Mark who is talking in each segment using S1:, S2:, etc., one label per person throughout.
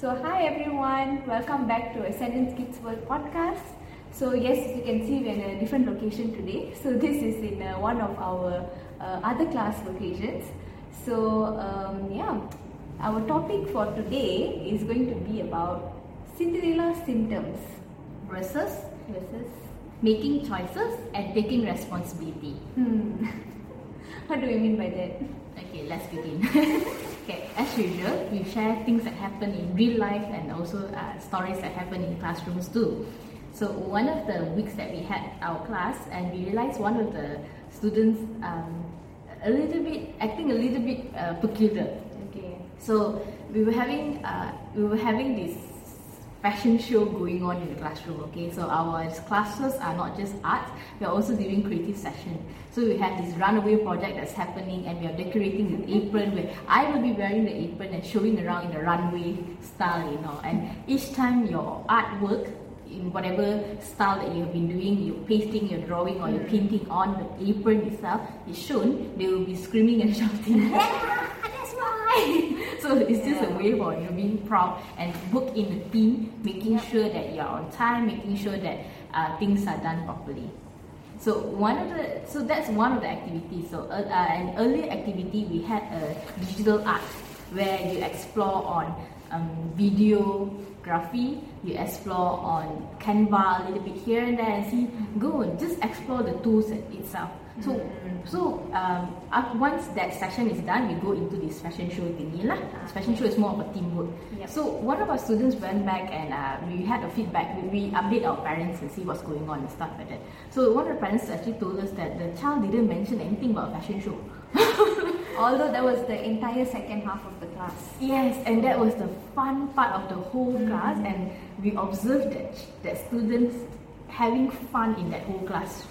S1: So, hi everyone, welcome back to Ascendance Kids World podcast. So, yes, you can see, we're in a different location today. So, this is in uh, one of our uh, other class locations. So, um, yeah, our topic for today is going to be about Cinderella symptoms
S2: versus
S1: versus.
S2: making choices and taking responsibility.
S1: Hmm. what do you mean by that?
S2: Okay, let's begin. okay, as usual, we share things that happen in real life and also uh, stories that happen in classrooms too. So one of the weeks that we had our class, and we realized one of the students um, a little bit acting a little bit uh, peculiar.
S1: Okay.
S2: So we were having uh, we were having this fashion show going on in the classroom. Okay, so our classes are not just art; we are also doing creative session. So we have this runaway project that's happening, and we are decorating the apron. Where I will be wearing the apron and showing around in the runway style, you know. And each time your artwork in whatever style that you have been doing, you're pasting, you're drawing, or you're painting on the apron itself is shown, they will be screaming and shouting, that's right! So it's just a way for you know, being proud and work in the team, making sure that you're on time, making sure that uh, things are done properly. So one of the so that's one of the activities. So uh, uh, an earlier activity we had a digital art where you explore on um, videography, you explore on Canva a little bit here and there and see go and just explore the tools itself. So so um, once that session is done, we go into this fashion show thingy lah. This fashion show is more of a teamwork.
S1: Yep.
S2: So one of our students went back and uh, we had a feedback. We, we update our parents and see what's going on and stuff like that. So one of the parents actually told us that the child didn't mention anything about fashion show.
S1: Although that was the entire second half of the class.
S2: Yes, and that was the fun part of the whole class, and we observed that that students having fun in that whole class.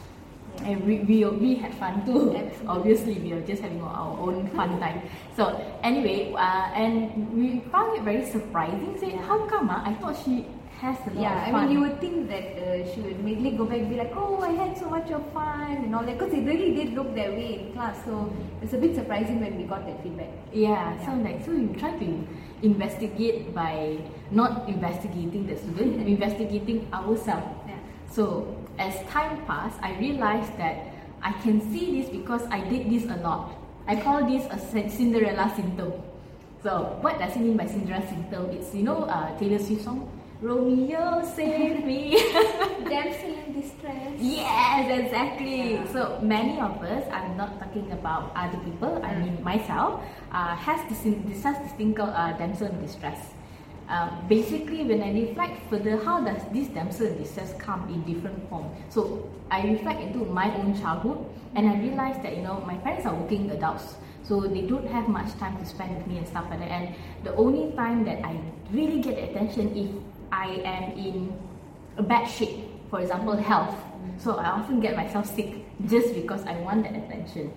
S2: And we, we, we had fun too.
S1: Absolutely.
S2: Obviously, we are just having our own fun time. So anyway, uh, and we found it very surprising. Say, how come? ah? I thought she has a lot
S1: Yeah, I mean, you would think that uh, she would immediately go back and be like, oh, I had so much of fun and all that. Because it really did look that way in class. So it's a bit surprising when we got that feedback.
S2: Yeah, so
S1: Yeah.
S2: like so you try to investigate by not investigating the student, investigating ourselves.
S1: Yeah.
S2: So as time passed, I realized that I can see this because I did this a lot. I call this a Cinderella symptom. So what does it mean by Cinderella symptom? It's you know uh, Taylor Swift song, Romeo save me.
S1: Damsel in distress.
S2: Yes, exactly.
S1: Yeah.
S2: So many of us, I'm not talking about other people, I
S1: Mm.
S2: mean myself, uh, has this, this has this thing called uh, damsel in distress. Um, basically, when I reflect further, how does this damsel in distress come in different form? So I reflect into my own childhood, and I realized that you know my parents are working adults, so they don't have much time to spend with me and stuff like that. And the only time that I really get attention if I am in a bad shape, for example, health. So I often get myself sick just because I want that attention.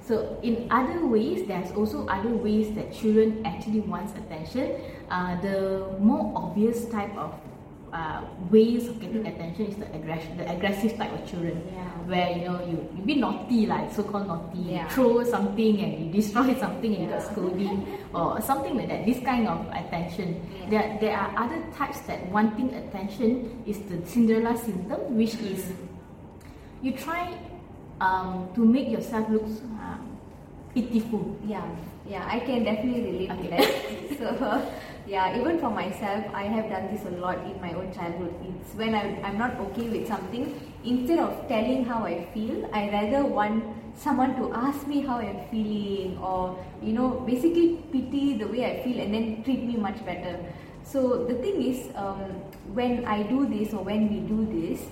S2: So in other ways, there's also other ways that children actually wants attention. Uh, the more obvious type of uh, ways of getting attention is the aggression, the aggressive type of children,
S1: Yeah.
S2: where you know you you be naughty like so-called naughty,
S1: Yeah.
S2: you throw something and you destroy something and you got scolding or something like that. This kind of attention.
S1: Yeah.
S2: There there are other types that wanting attention is the Cinderella symptom, which is you try um, to make yourself look um, pitiful.
S1: Yeah, yeah, I can definitely relate to that. so, yeah, even for myself, I have done this a lot in my own childhood. It's when I, I'm not okay with something, instead of telling how I feel, I rather want someone to ask me how I'm feeling or, you know, basically pity the way I feel and then treat me much better. So, the thing is, um, when I do this or when we do this,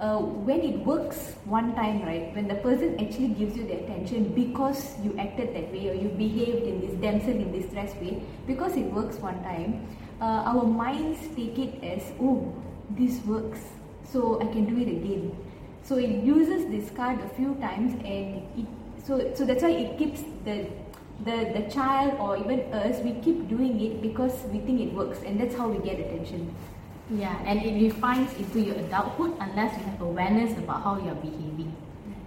S1: uh, when it works one time, right, when the person actually gives you the attention because you acted that way or you behaved in this damsel in distress way, because it works one time, uh, our minds take it as, oh, this works, so I can do it again. So it uses this card a few times, and it so so that's why it keeps the the the child or even us we keep doing it because we think it works, and that's how we get attention.
S2: Yeah, and it refines into your adulthood unless you have awareness about how you're behaving,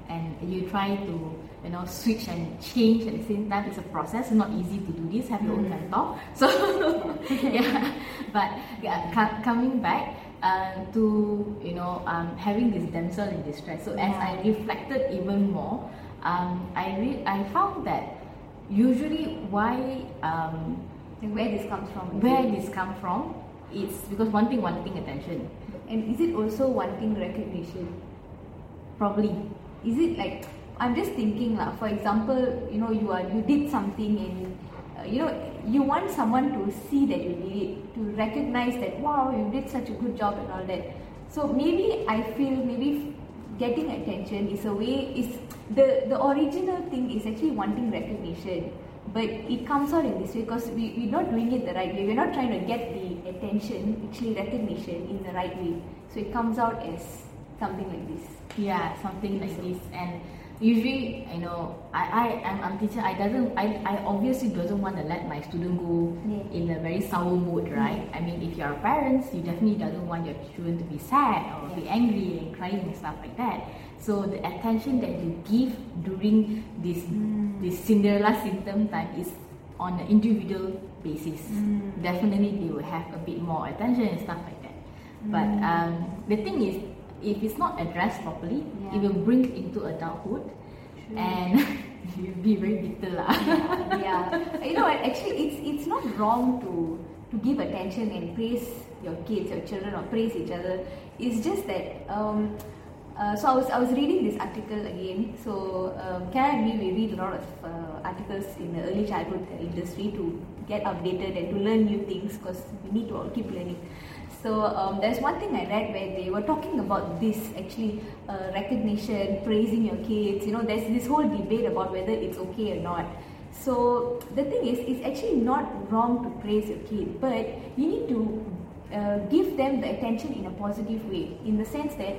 S2: and you try to you know switch and change at the same time. It's a process it's not easy to do this have your own mentor so yeah but yeah, co- coming back uh, to you know um, having this damsel in distress. So as i reflected even more um, i re- i found that usually why um,
S1: where this comes from?
S2: where this come from it's because wanting wanting attention
S1: and is it also wanting recognition?
S2: probably
S1: Is it like I'm just thinking lah. For example, you know, you are you did something and uh, you know you want someone to see that you did it, to recognize that wow, you did such a good job and all that. So maybe I feel maybe getting attention is a way is the the original thing is actually wanting recognition but it comes out in this way because we, we're not doing it the right way. We're not trying to get the attention actually recognition in the right way. So it comes out as something like this.
S2: Yeah something like this. And usually you know i i am i'm teacher i doesn't i i obviously doesn't want to let my student go
S1: Yeah.
S2: in a very sour mood right? I mean if you're parents you definitely doesn't want your children to be sad or be angry and crying and stuff like that. So the attention that you give during this mm. this cinderella symptom time is on an individual basis. Mm. Definitely they will have a bit more attention and stuff like that. But mm. um, the thing is if it's not addressed properly it will bring into adulthood and you'll be very bitter lah.
S1: yeah you know what actually it's it's not wrong to to give attention and praise your kids your children or praise each other it's just that um uh, so I was I was reading this article again. So um, can I agree? We read a lot of uh, articles in the early childhood industry to get updated and to learn new things because we need to all keep learning. So um, there's one thing I read where they were talking about this actually uh, recognition, praising your kids. You know, there's this whole debate about whether it's okay or not. So the thing is, it's actually not wrong to praise your kid, but you need to uh, give them the attention in a positive way, in the sense that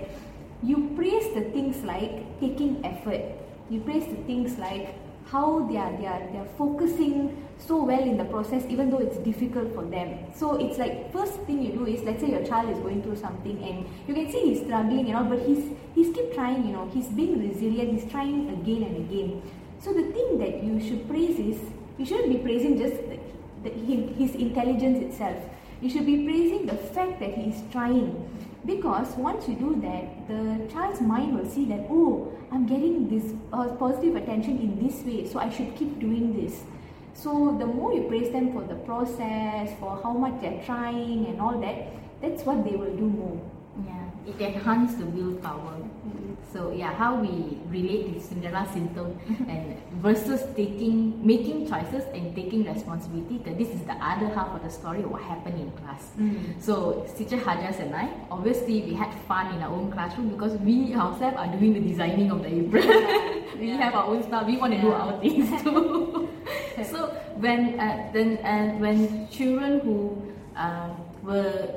S1: you praise the things like taking effort. You praise the things like how they are they are they are focusing so well in the process even though it's difficult for them. So it's like first thing you do is let's say your child is going through something and you can see he's struggling you know but he's he's keep trying you know he's being resilient he's trying again and again. So the thing that you should praise is you shouldn't be praising just the, the, his, his intelligence itself you should be praising the fact that he is trying. Because once you do that the child's mind will see that oh i'm getting this uh, positive attention in this way so i should keep doing this. So the more you praise them for the process for how much they're trying and all that that's what they will do more
S2: it enhances the willpower. So yeah, how we relate this Cinderella symptom and versus taking making choices and taking responsibility. That this is the other half of the story of what happened in class. So teacher Hajas and I, obviously we had fun in our own classroom because we ourselves are doing the designing of the apron. we
S1: Yeah.
S2: have our own stuff. We want to do our things too. so when uh, then and when children who um, were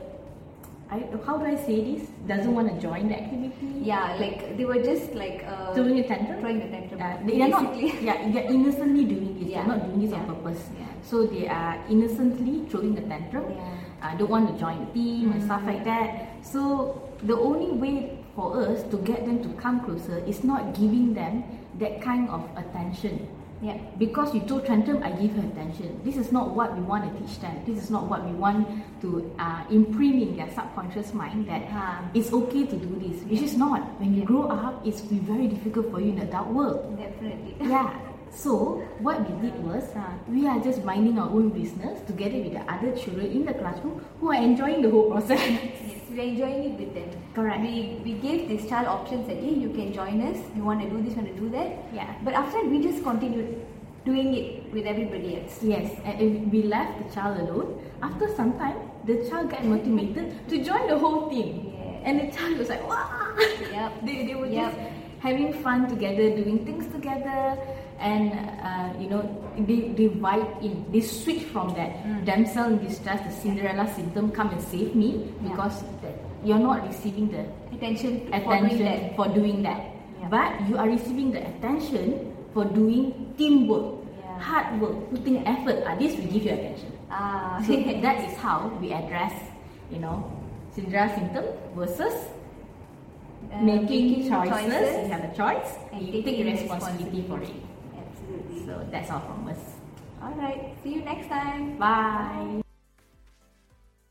S2: I, how do I say this? Doesn't want to join the activity.
S1: yeah like they were just like uh,
S2: Throwing a tantrum.
S1: throwing a tantrum
S2: Uh, they are not. Yeah, they're innocently doing this.
S1: Yeah.
S2: They're not doing this on purpose.
S1: Yeah.
S2: So they are innocently throwing the tantrum.
S1: Yeah.
S2: Uh, don't want to join the team and stuff like that. So the only way for us to get them to come closer is not giving them that kind of attention.
S1: Yeah
S2: Because you throw tantrum, I give her attention. This is not what we want to teach them. This is not what we want to uh, imprint in their subconscious mind that
S1: Ah.
S2: it's okay to do this, which is not. When you grow up, it's be very difficult for you in the adult world.
S1: definitely
S2: Yeah. So what we did was uh, we are just minding our own business together with the other children in the classroom who are enjoying the whole process.
S1: We're enjoying it with them.
S2: Correct.
S1: We we gave this child options that hey, you can join us. You want to do this, you want to do that.
S2: Yeah.
S1: But after that, we just continued doing it with everybody else.
S2: Yes, and if we left the child alone. After some time, the child got motivated to join the whole team.
S1: Yeah.
S2: And the child was like, wow!
S1: Yep.
S2: they, they were
S1: Yep.
S2: just having fun together, doing things together, and uh, you know, they, vibe in. They switch from that
S1: Mm.
S2: damsel in distress, the Cinderella symptom, come and save me
S1: Yeah.
S2: because that you're not receiving the
S1: Attention, for doing
S2: attention
S1: that.
S2: for doing that.
S1: Yeah.
S2: But you are receiving the attention for doing teamwork,
S1: Yeah.
S2: hard work, putting effort. Ah, this will give you attention.
S1: Ah,
S2: So that is how we address, you know, Cinderella symptom versus
S1: uh,
S2: making, choices,
S1: choices
S2: you have a choice,
S1: and
S2: you take
S1: taking
S2: responsibility for it.
S1: Absolutely.
S2: So that's all from us.
S1: All right. See you next time.
S2: Bye.